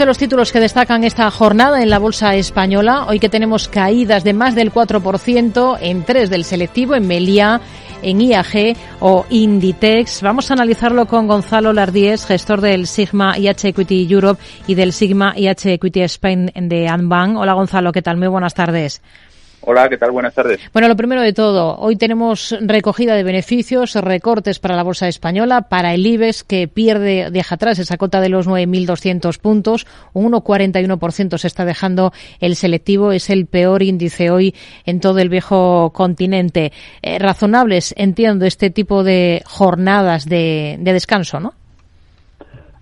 de los títulos que destacan esta jornada en la bolsa española. Hoy que tenemos caídas de más del 4% en tres del selectivo, en Melia, en IAG o Inditex. Vamos a analizarlo con Gonzalo Lardíez, gestor del Sigma IH Equity Europe y del Sigma IH Equity Spain de Anbank. Hola Gonzalo, ¿qué tal? Muy buenas tardes. Hola, ¿qué tal? Buenas tardes. Bueno, lo primero de todo, hoy tenemos recogida de beneficios, recortes para la bolsa española, para el IBEX que pierde, deja atrás esa cota de los 9.200 puntos, un 1,41% se está dejando el selectivo, es el peor índice hoy en todo el viejo continente. Eh, razonables, entiendo, este tipo de jornadas de, descanso, ¿no?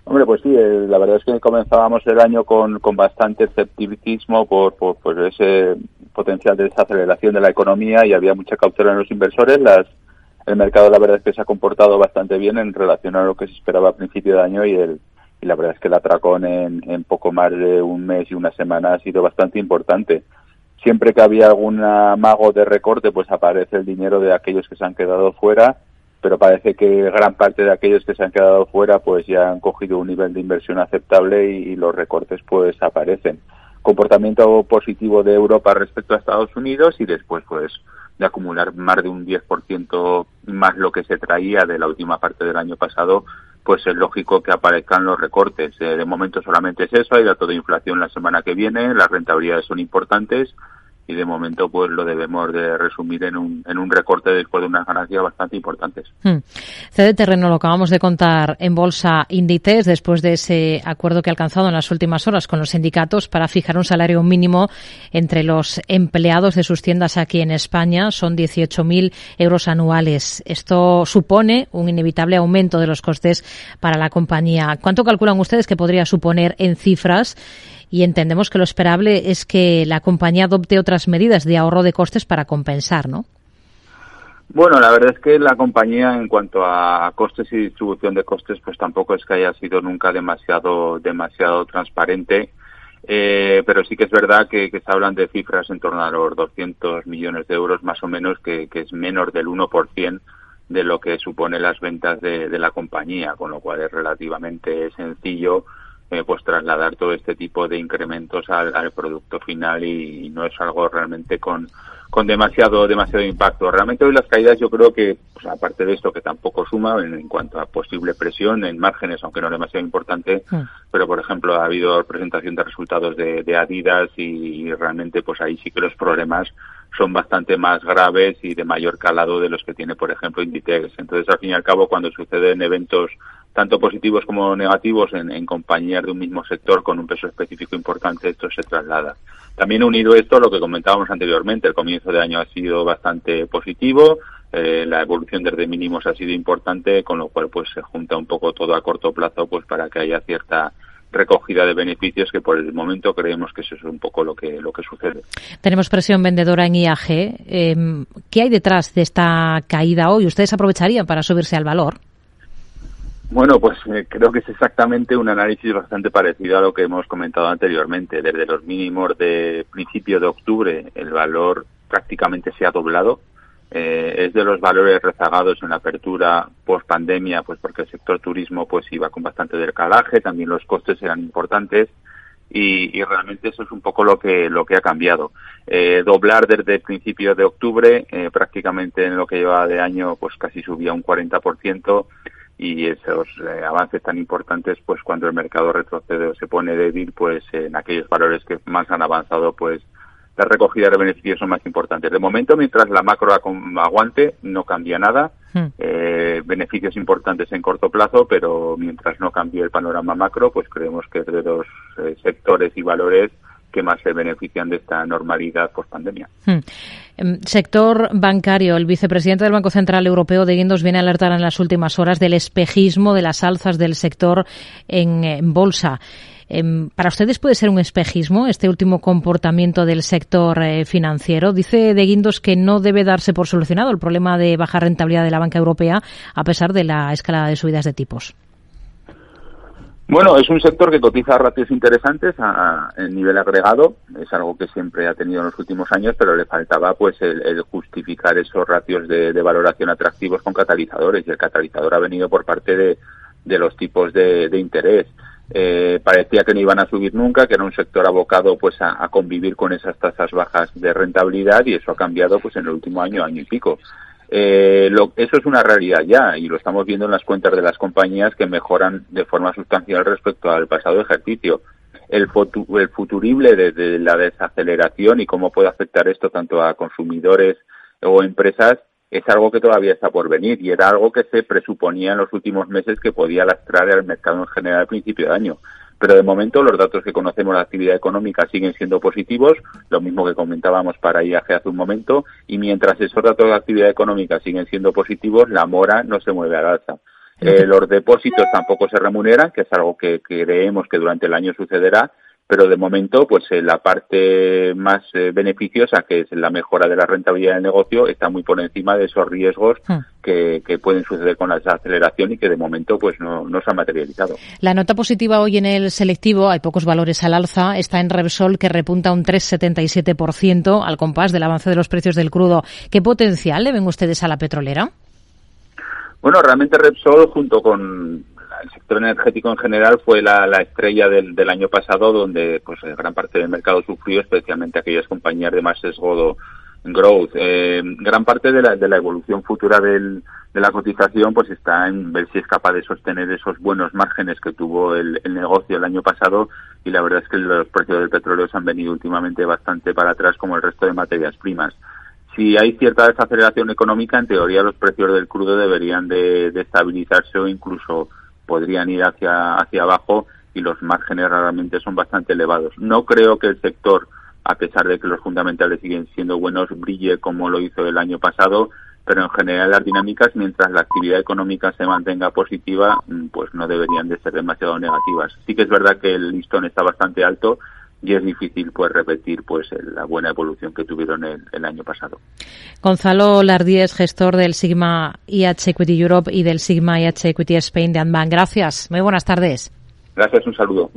Hombre, pues sí, eh, la verdad es que comenzábamos el año con, con bastante escepticismo por, por, por ese potencial de desaceleración de la economía y había mucha cautela en los inversores. Las, el mercado la verdad es que se ha comportado bastante bien en relación a lo que se esperaba a principio de año y el y la verdad es que el atracón en, en poco más de un mes y una semana ha sido bastante importante. Siempre que había algún mago de recorte, pues aparece el dinero de aquellos que se han quedado fuera, pero parece que gran parte de aquellos que se han quedado fuera, pues ya han cogido un nivel de inversión aceptable y los recortes pues aparecen comportamiento positivo de Europa respecto a Estados Unidos y después pues de acumular más de un 10% más lo que se traía de la última parte del año pasado, pues es lógico que aparezcan los recortes. Eh, de momento solamente es eso, hay datos de inflación la semana que viene, las rentabilidades son importantes y de momento pues lo debemos de resumir en un, en un recorte después de unas ganancias bastante importantes. Hmm. CD Terreno lo acabamos de contar en Bolsa Inditex después de ese acuerdo que ha alcanzado en las últimas horas con los sindicatos para fijar un salario mínimo entre los empleados de sus tiendas aquí en España. Son 18.000 euros anuales. Esto supone un inevitable aumento de los costes para la compañía. ¿Cuánto calculan ustedes que podría suponer en cifras? Y entendemos que lo esperable es que la compañía adopte otras medidas de ahorro de costes para compensar, ¿no? Bueno, la verdad es que la compañía en cuanto a costes y distribución de costes, pues tampoco es que haya sido nunca demasiado demasiado transparente. Eh, pero sí que es verdad que, se hablan de cifras en torno a los 200 millones de euros más o menos, que, es menos del 1% de lo que supone las ventas de, de la compañía, con lo cual es relativamente sencillo eh, pues trasladar todo este tipo de incrementos al, producto final y, no es algo realmente con, con demasiado demasiado impacto. Realmente hoy las caídas yo creo que, pues, aparte de esto que tampoco suma en, cuanto a posible presión en márgenes, aunque no demasiado importante, hmm. pero por ejemplo ha habido presentación de resultados de, de Adidas y, realmente pues ahí sí que los problemas son bastante más graves y de mayor calado de los que tiene por ejemplo Inditex. Entonces al fin y al cabo cuando suceden eventos tanto positivos como negativos en, en, compañías de un mismo sector con un peso específico importante, esto se traslada. También unido esto a lo que comentábamos anteriormente, el comienzo de año ha sido bastante positivo, eh, la evolución desde mínimos ha sido importante, con lo cual pues se junta un poco todo a corto plazo pues para que haya cierta recogida de beneficios que por el momento creemos que eso es un poco lo que lo que sucede. Tenemos presión vendedora en IAG. Eh, ¿Qué hay detrás de esta caída hoy? ¿Ustedes aprovecharían para subirse al valor? Bueno, pues eh, creo que es exactamente un análisis bastante parecido a lo que hemos comentado anteriormente. Desde los mínimos de principio de octubre, el valor prácticamente se ha doblado. Eh, es de los valores rezagados en la apertura post pandemia, pues porque el sector turismo pues iba con bastante decalaje, también los costes eran importantes y, realmente eso es un poco lo que lo que ha cambiado. Eh, doblar desde el principio de octubre, prácticamente en lo que lleva de año, pues casi subía un 40% y esos eh, avances tan importantes pues cuando el mercado retrocede o se pone débil pues en aquellos valores que más han avanzado pues la recogida de beneficios son más importantes. De momento, mientras la macro aguante, no cambia nada. Hmm. Eh, beneficios importantes en corto plazo, pero mientras no cambie el panorama macro, pues creemos que es de los eh, sectores y valores que más se benefician de esta normalidad post pandemia. Hmm. Em, sector bancario. El vicepresidente del Banco Central Europeo de Guindos viene a alertar en las últimas horas del espejismo de las alzas del sector en, bolsa. Em, ¿Para ustedes puede ser un espejismo este último comportamiento del sector eh, financiero? Dice de Guindos que no debe darse por solucionado el problema de baja rentabilidad de la banca europea a pesar de la escalada de subidas de tipos. Bueno, es un sector que cotiza ratios interesantes a, nivel agregado, es algo que siempre ha tenido en los últimos años, pero le faltaba pues el, justificar esos ratios de, valoración atractivos con catalizadores y el catalizador ha venido por parte de, los tipos de, interés. eh, parecía que no iban a subir nunca, que era un sector abocado pues a, convivir con esas tasas bajas de rentabilidad y eso ha cambiado pues en el último año, año y pico. Eh, eso es una realidad ya y lo estamos viendo en las cuentas de las compañías que mejoran de forma sustancial respecto al pasado ejercicio. El, el futurible desde la desaceleración y cómo puede afectar esto tanto a consumidores o empresas es algo que todavía está por venir y era algo que se presuponía en los últimos meses que podía lastrar al mercado en general al principio de año. Pero de momento los datos que conocemos de la actividad económica siguen siendo positivos, lo mismo que comentábamos para IAG hace un momento, y mientras esos datos de actividad económica siguen siendo positivos, la mora no se mueve al alza. Eh, los depósitos tampoco se remuneran, que es algo que creemos que durante el año sucederá, pero de momento, pues eh, la parte más eh, beneficiosa, que es la mejora de la rentabilidad del negocio, está muy por encima de esos riesgos hmm. que, pueden suceder con la desaceleración y que de momento pues no, no se han materializado. La nota positiva hoy en el selectivo, hay pocos valores al alza, está en Repsol que repunta un 3,77% al compás del avance de los precios del crudo. ¿Qué potencial le ven ustedes a la petrolera? Bueno, realmente Repsol junto con el sector energético en general fue la, estrella del, año pasado, donde pues gran parte del mercado sufrió, especialmente aquellas compañías de más sesgo growth. Eh, gran parte de la, de la evolución futura del, de la cotización pues está en ver si es capaz de sostener esos buenos márgenes que tuvo el, el negocio el año pasado y la verdad es que los precios del petróleo se han venido últimamente bastante para atrás como el resto de materias primas si hay cierta desaceleración económica, en teoría los precios del crudo deberían de, de estabilizarse o incluso podrían ir hacia, hacia abajo y los márgenes realmente son bastante elevados. No creo que el sector, a pesar de que los fundamentales siguen siendo buenos, brille como lo hizo el año pasado, pero en general las dinámicas, mientras la actividad económica se mantenga positiva, mm, pues no deberían de ser demasiado negativas. Sí que es verdad que el listón está bastante alto y es difícil pues repetir pues la buena evolución que tuvieron el, el año pasado. Gonzalo Lardíez, gestor del Sigma IH Equity Europe y del Sigma IH Equity Spain de Anban. Gracias. Muy buenas tardes. Gracias, un saludo.